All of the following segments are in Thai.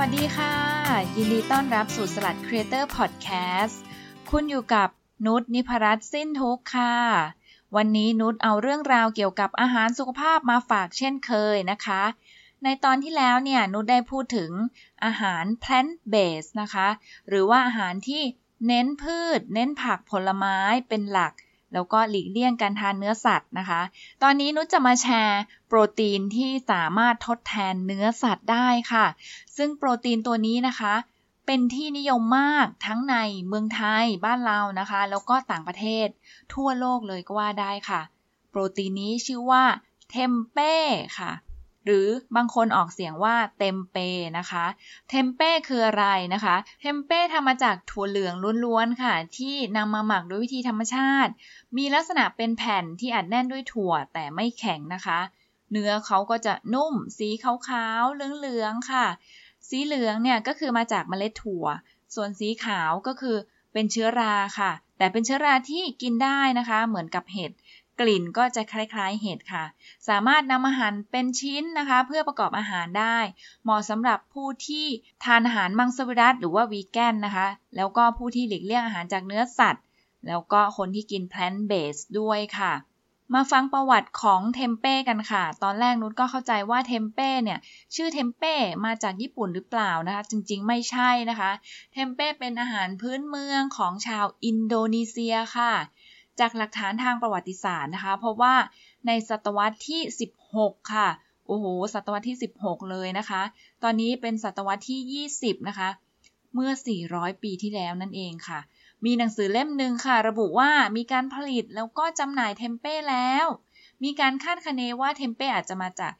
วัสดีค่ะ ยินดีต้อนรับสู่สลัด Creator Podcast คุณอยู่กับนุชนิพรัตน์สิ้นทุกค่ะ วันนี้นุชเอาเรื่องราวเกี่ยวกับอาหารสุขภาพมาฝากเช่นเคยนะคะ ในตอนที่แล้วเนี่ยนุชได้พูดถึงอาหาร plant based นะคะ หรือว่าอาหารที่เน้นพืช เน้นผักผลไม้เป็นหลัก แล้วก็หลีกเลี่ยงการทานเนื้อสัตว์นะคะ ตอนนี้นุชจะมาแชร์โปรตีนที่สามารถทดแทนเนื้อสัตว์ได้ค่ะ ซึ่งโปรตีนตัวนี้นะคะ เป็นที่นิยมมากทั้งในเมืองไทยบ้านเรานะคะ แล้วก็ต่างประเทศทั่วโลกเลยก็ว่าได้ค่ะ โปรตีนนี้ชื่อว่าเทมเป้ค่ะ หรือบางคนออกเสียงว่าเต็มเปนะคะ เทมเป้คืออะไรนะคะ เทมเป้ทำมาจากถั่วเหลืองล้วนๆค่ะ ที่นำมาหมักด้วยวิธีธรรมชาติ มีลักษณะเป็นแผ่นที่อัดแน่นด้วยถั่วแต่ไม่แข็งนะคะ เนื้อเขาก็จะนุ่ม สีขาวๆเหลืองๆค่ะ สีเหลืองเนี่ยก็คือมาจากเมล็ดถั่ว ส่วนสีขาวก็คือเป็นเชื้อราค่ะ แต่เป็นเชื้อราที่กินได้นะคะ เหมือนกับเห็ด กลิ่นก็จะคล้ายๆเห็ดค่ะ สามารถนำอาหารเป็นชิ้นนะคะ เพื่อประกอบอาหารได้ เหมาะสำหรับผู้ที่ทานอาหารมังสวิรัตหรือว่าวีแกนนะคะ แล้วก็ผู้ที่หลีกเลี่ยงอาหารจากเนื้อสัตว์ แล้วก็คนที่กิน plant based ด้วยค่ะ มาฟังประวัติของเทมเป้กันค่ะ ตอนแรกนุชก็เข้าใจว่าเทมเป้เนี่ยชื่อเทมเป้มาจากญี่ปุ่นหรือเปล่านะคะ จริงๆ ไม่ใช่นะคะ เทมเป้เป็นอาหารพื้นเมืองของชาวอินโดนีเซียค่ะ จากหลักฐานทางประวัติศาสตร์นะคะ เพราะว่าในศตวรรษที่ 16 ค่ะ โอ้โห ศตวรรษที่ 16 เลยนะคะ ตอนนี้เป็นศตวรรษที่ 20 นะคะ เมื่อ 400 ปีที่แล้วนั่นเองค่ะ มีหนังสือเล่มหนึ่งค่ะ ระบุว่ามีการผลิตแล้วก็จำหน่ายเทมเป้แล้ว มีการคาดคะเนว่าเทมเป้อาจจะมาจาก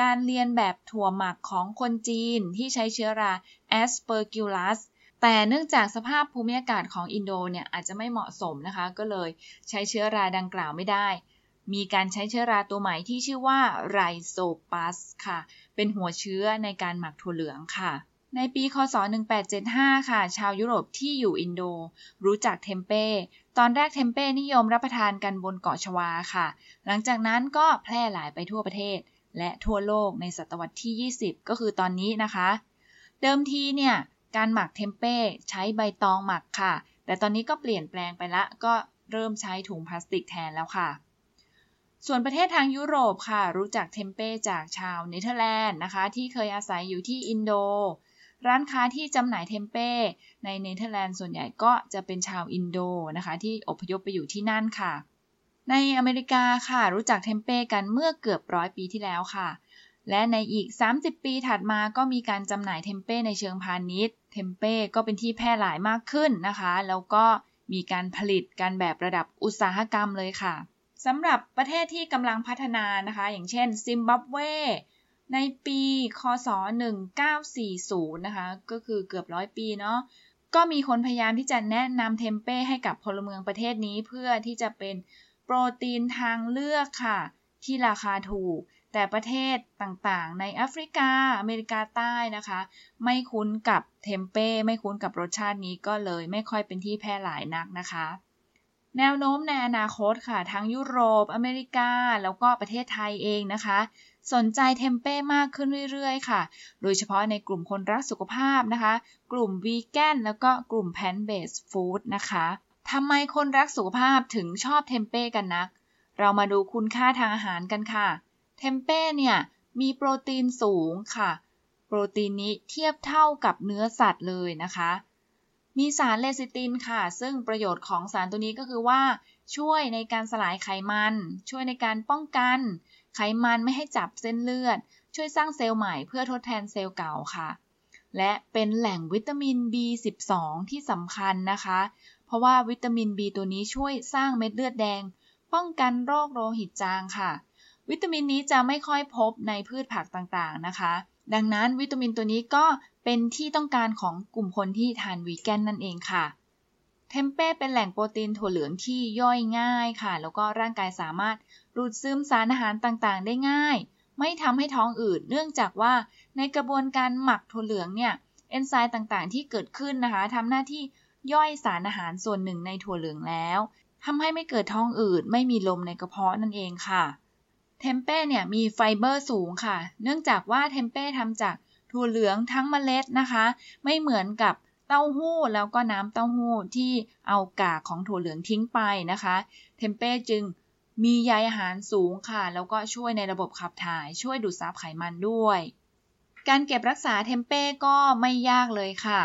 การเรียนแบบถั่วหมักของคนจีนที่ใช้เชื้อรา Aspergillus แต่เนื่องจากสภาพภูมิอากาศของอินโดเนี่ยอาจจะไม่เหมาะสมนะคะ ก็เลยใช้เชื้อราดังกล่าวไม่ได้ มีการใช้เชื้อราตัวใหม่ที่ชื่อว่าไรโซปัสค่ะ เป็นหัวเชื้อในการหมักถั่วเหลืองค่ะ ในปี คศ 1875 ค่ะ ชาวยุโรปที่อยู่อินโด รู้จักเทมเป้ ตอนแรกเทมเป้นิยมรับประทานกันบนเกาะชวาค่ะ หลังจากนั้นก็แพร่หลายไปทั่วประเทศ และทั่วโลกในศตวรรษที่ 20 ก็คือตอนนี้นะคะ เดิมทีเนี่ย การหมักเทมเป้ใช้ใบตองหมักค่ะ แต่ตอนนี้ก็เปลี่ยนแปลงไปละ ก็เริ่มใช้ถุงพลาสติกแทนแล้วค่ะ ส่วนประเทศทางยุโรปค่ะ รู้จักเทมเป้จากชาวเนเธอร์แลนด์นะคะ ที่เคยอาศัยอยู่ที่อินโด ร้านค้าที่จำหน่ายเทมเป้ในเนเธอร์แลนด์ส่วนใหญ่ก็จะเป็นชาวอินโดนะคะ ที่อพยพไปอยู่ที่นั่นค่ะ ในอเมริกาค่ะ รู้จักเทมเป้กันเมื่อเกือบร้อยปีที่แล้วค่ะและในอีก 30 ปีถัดมาก็มีการจำหน่ายเทมเป้ในเชิงพาณิชย์ เทมเป้ก็เป็นที่แพร่หลายมากขึ้นนะคะ แล้วก็มีการผลิตกันแบบระดับอุตสาหกรรมเลยค่ะสำหรับประเทศที่กำลังพัฒนานะคะ อย่างเช่นซิมบับเว ในปี คศ 1940 นะคะ ก็คือเกือบร้อยปีเนาะก็มีคนพยายามที่จะแนะนำเทมเป้ให้กับพลเมืองประเทศนี้เพื่อที่จะเป็นโปรตีนทางเลือกค่ะ ที่ราคาถูก แต่ประเทศต่างๆ ในแอฟริกา อเมริกาใต้นะคะ ไม่คุ้นกับเทมเป้ ไม่คุ้นกับรสชาตินี้ก็เลยไม่ค่อยเป็นที่แพร่หลายนักนะคะ แนวโน้มในอนาคตค่ะ ทั้งยุโรป อเมริกา แล้วก็ประเทศไทยเองนะคะ สนใจเทมเป้มากขึ้นเรื่อยๆ ค่ะ โดยเฉพาะในกลุ่มคนรักสุขภาพนะคะ กลุ่มวีแกนแล้วก็กลุ่มแพนเบสฟู้ดนะคะทำไมคนรักสุขภาพถึงชอบเทมเป้กันนัก เรามาดูคุณค่าทางอาหารกันค่ะ เทมเป้เนี่ยมีโปรตีนสูงค่ะ โปรตีนนี้เทียบเท่ากับเนื้อสัตว์เลยนะคะ มีสารเลซิตินค่ะ ซึ่งประโยชน์ของสารตัวนี้ก็คือว่า ช่วยในการสลายไขมัน ช่วยในการป้องกัน ไขมันไม่ให้จับเส้นเลือด ช่วยสร้างเซลล์ใหม่เพื่อทดแทนเซลล์เก่าค่ะ และเป็นแหล่งวิตามิน B12 ที่สำคัญนะคะ เพราะว่าวิตามิน B ตัวนี้ช่วยสร้างเม็ดเลือดแดง ป้องกันโรคโลหิตจางค่ะ วิตามินนี้จะไม่ค่อยพบในพืชผักต่างๆนะคะ ดังนั้นวิตามินตัวนี้ก็เป็นที่ต้องการของกลุ่มคนที่ทานวีแกนนั่นเองค่ะเทมเป้เป็นแหล่งโปรตีนถั่วเหลืองที่ย่อยง่ายค่ะ แล้วก็ร่างกายสามารถดูดซึมสารอาหารต่างๆ ได้ง่าย ไม่ทำให้ท้องอืดเนื่องจากว่าในกระบวนการหมักถั่วเหลืองเนี่ยเอนไซม์ต่างๆ ที่เกิดขึ้นนะคะทำหน้าที่ย่อยสารอาหารส่วนหนึ่งในถั่วเหลืองแล้วทำให้ไม่เกิดท้องอืดไม่มีลมในกระเพาะนั่นเองค่ะ เทมเป้เนี่ยมีไฟเบอร์สูงค่ะ เนื่องจากว่าเทมเป้ทำจากถั่วเหลืองทั้งเมล็ดนะคะ ไม่เหมือนกับเต้าหู้แล้วก็น้ำเต้าหู้ที่เอากากของถั่วเหลืองทิ้งไปนะคะ เทมเป้จึงมีใยอาหารสูงค่ะ แล้วก็ช่วยในระบบขับถ่าย ช่วยดูดซับไขมันด้วย การเก็บรักษาเทมเป้ก็ไม่ยากเลยค่ะ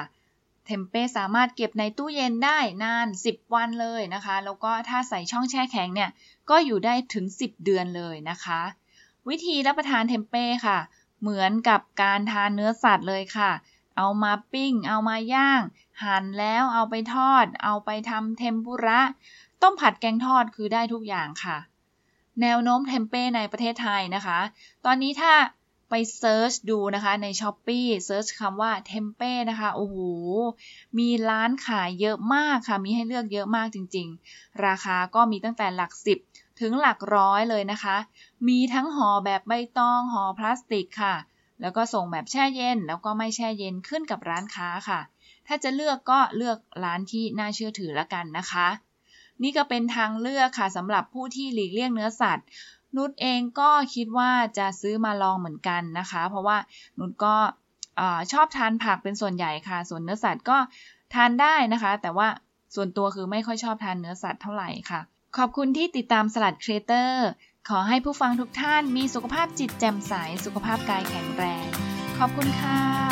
เทมเป้สามารถเก็บในตู้เย็นได้นาน 10 วันเลยนะคะ แล้วก็ถ้าใส่ช่องแช่แข็งเนี่ยก็อยู่ได้ถึง 10 เดือนเลยนะคะ วิธีรับประทานเทมเป้ค่ะ เหมือนกับการทานเนื้อสัตว์เลยค่ะ เอามาปิ้ง เอามาย่าง หั่นแล้วเอาไปทอด เอาไปทำเทมปุระ ต้มผัดแกงทอดคือได้ทุกอย่างค่ะ แนวโน้มเทมเป้ในประเทศไทยนะคะ ตอนนี้ถ้า ไป search ดูนะคะใน s h อ p e e เซิร์ชคำว่าเทมเป้นะคะโอ้โหมีร้านขายเยอะมากค่ะ มีให้เลือกเยอะมากจริงๆ ราคาก็มีตั้งแต่หลักสิบถึงหลักร้อยเลยนะคะ มีทั้งห่อแบบใบตองห่อพลาสติกค่ะ แล้วก็ส่งแบบแช่เย็น แล้วก็ไม่แช่เย็นขึ้นกับร้านค้าค่ะ ถ้าจะเลือกก็เลือกร้านที่น่าเชื่อถือละกันนะคะ นี่ก็เป็นทางเลือกค่ะสำหรับผู้ที่หลีกเลี่ยงเนื้อสัตว์ นุชเองก็คิดว่าจะซื้อมาลองเหมือนกันนะคะ เพราะว่านุชก็ชอบทานผักเป็นส่วนใหญ่ค่ะ ส่วนเนื้อสัตว์ก็ทานได้นะคะ แต่ว่าส่วนตัวคือไม่ค่อยชอบทานเนื้อสัตว์เท่าไหร่ค่ะ ขอบคุณที่ติดตามสลัดครีเอเตอร์ขอให้ผู้ฟังทุกท่านมีสุขภาพจิตแจ่มใส สุขภาพกายแข็งแรง ขอบคุณค่ะ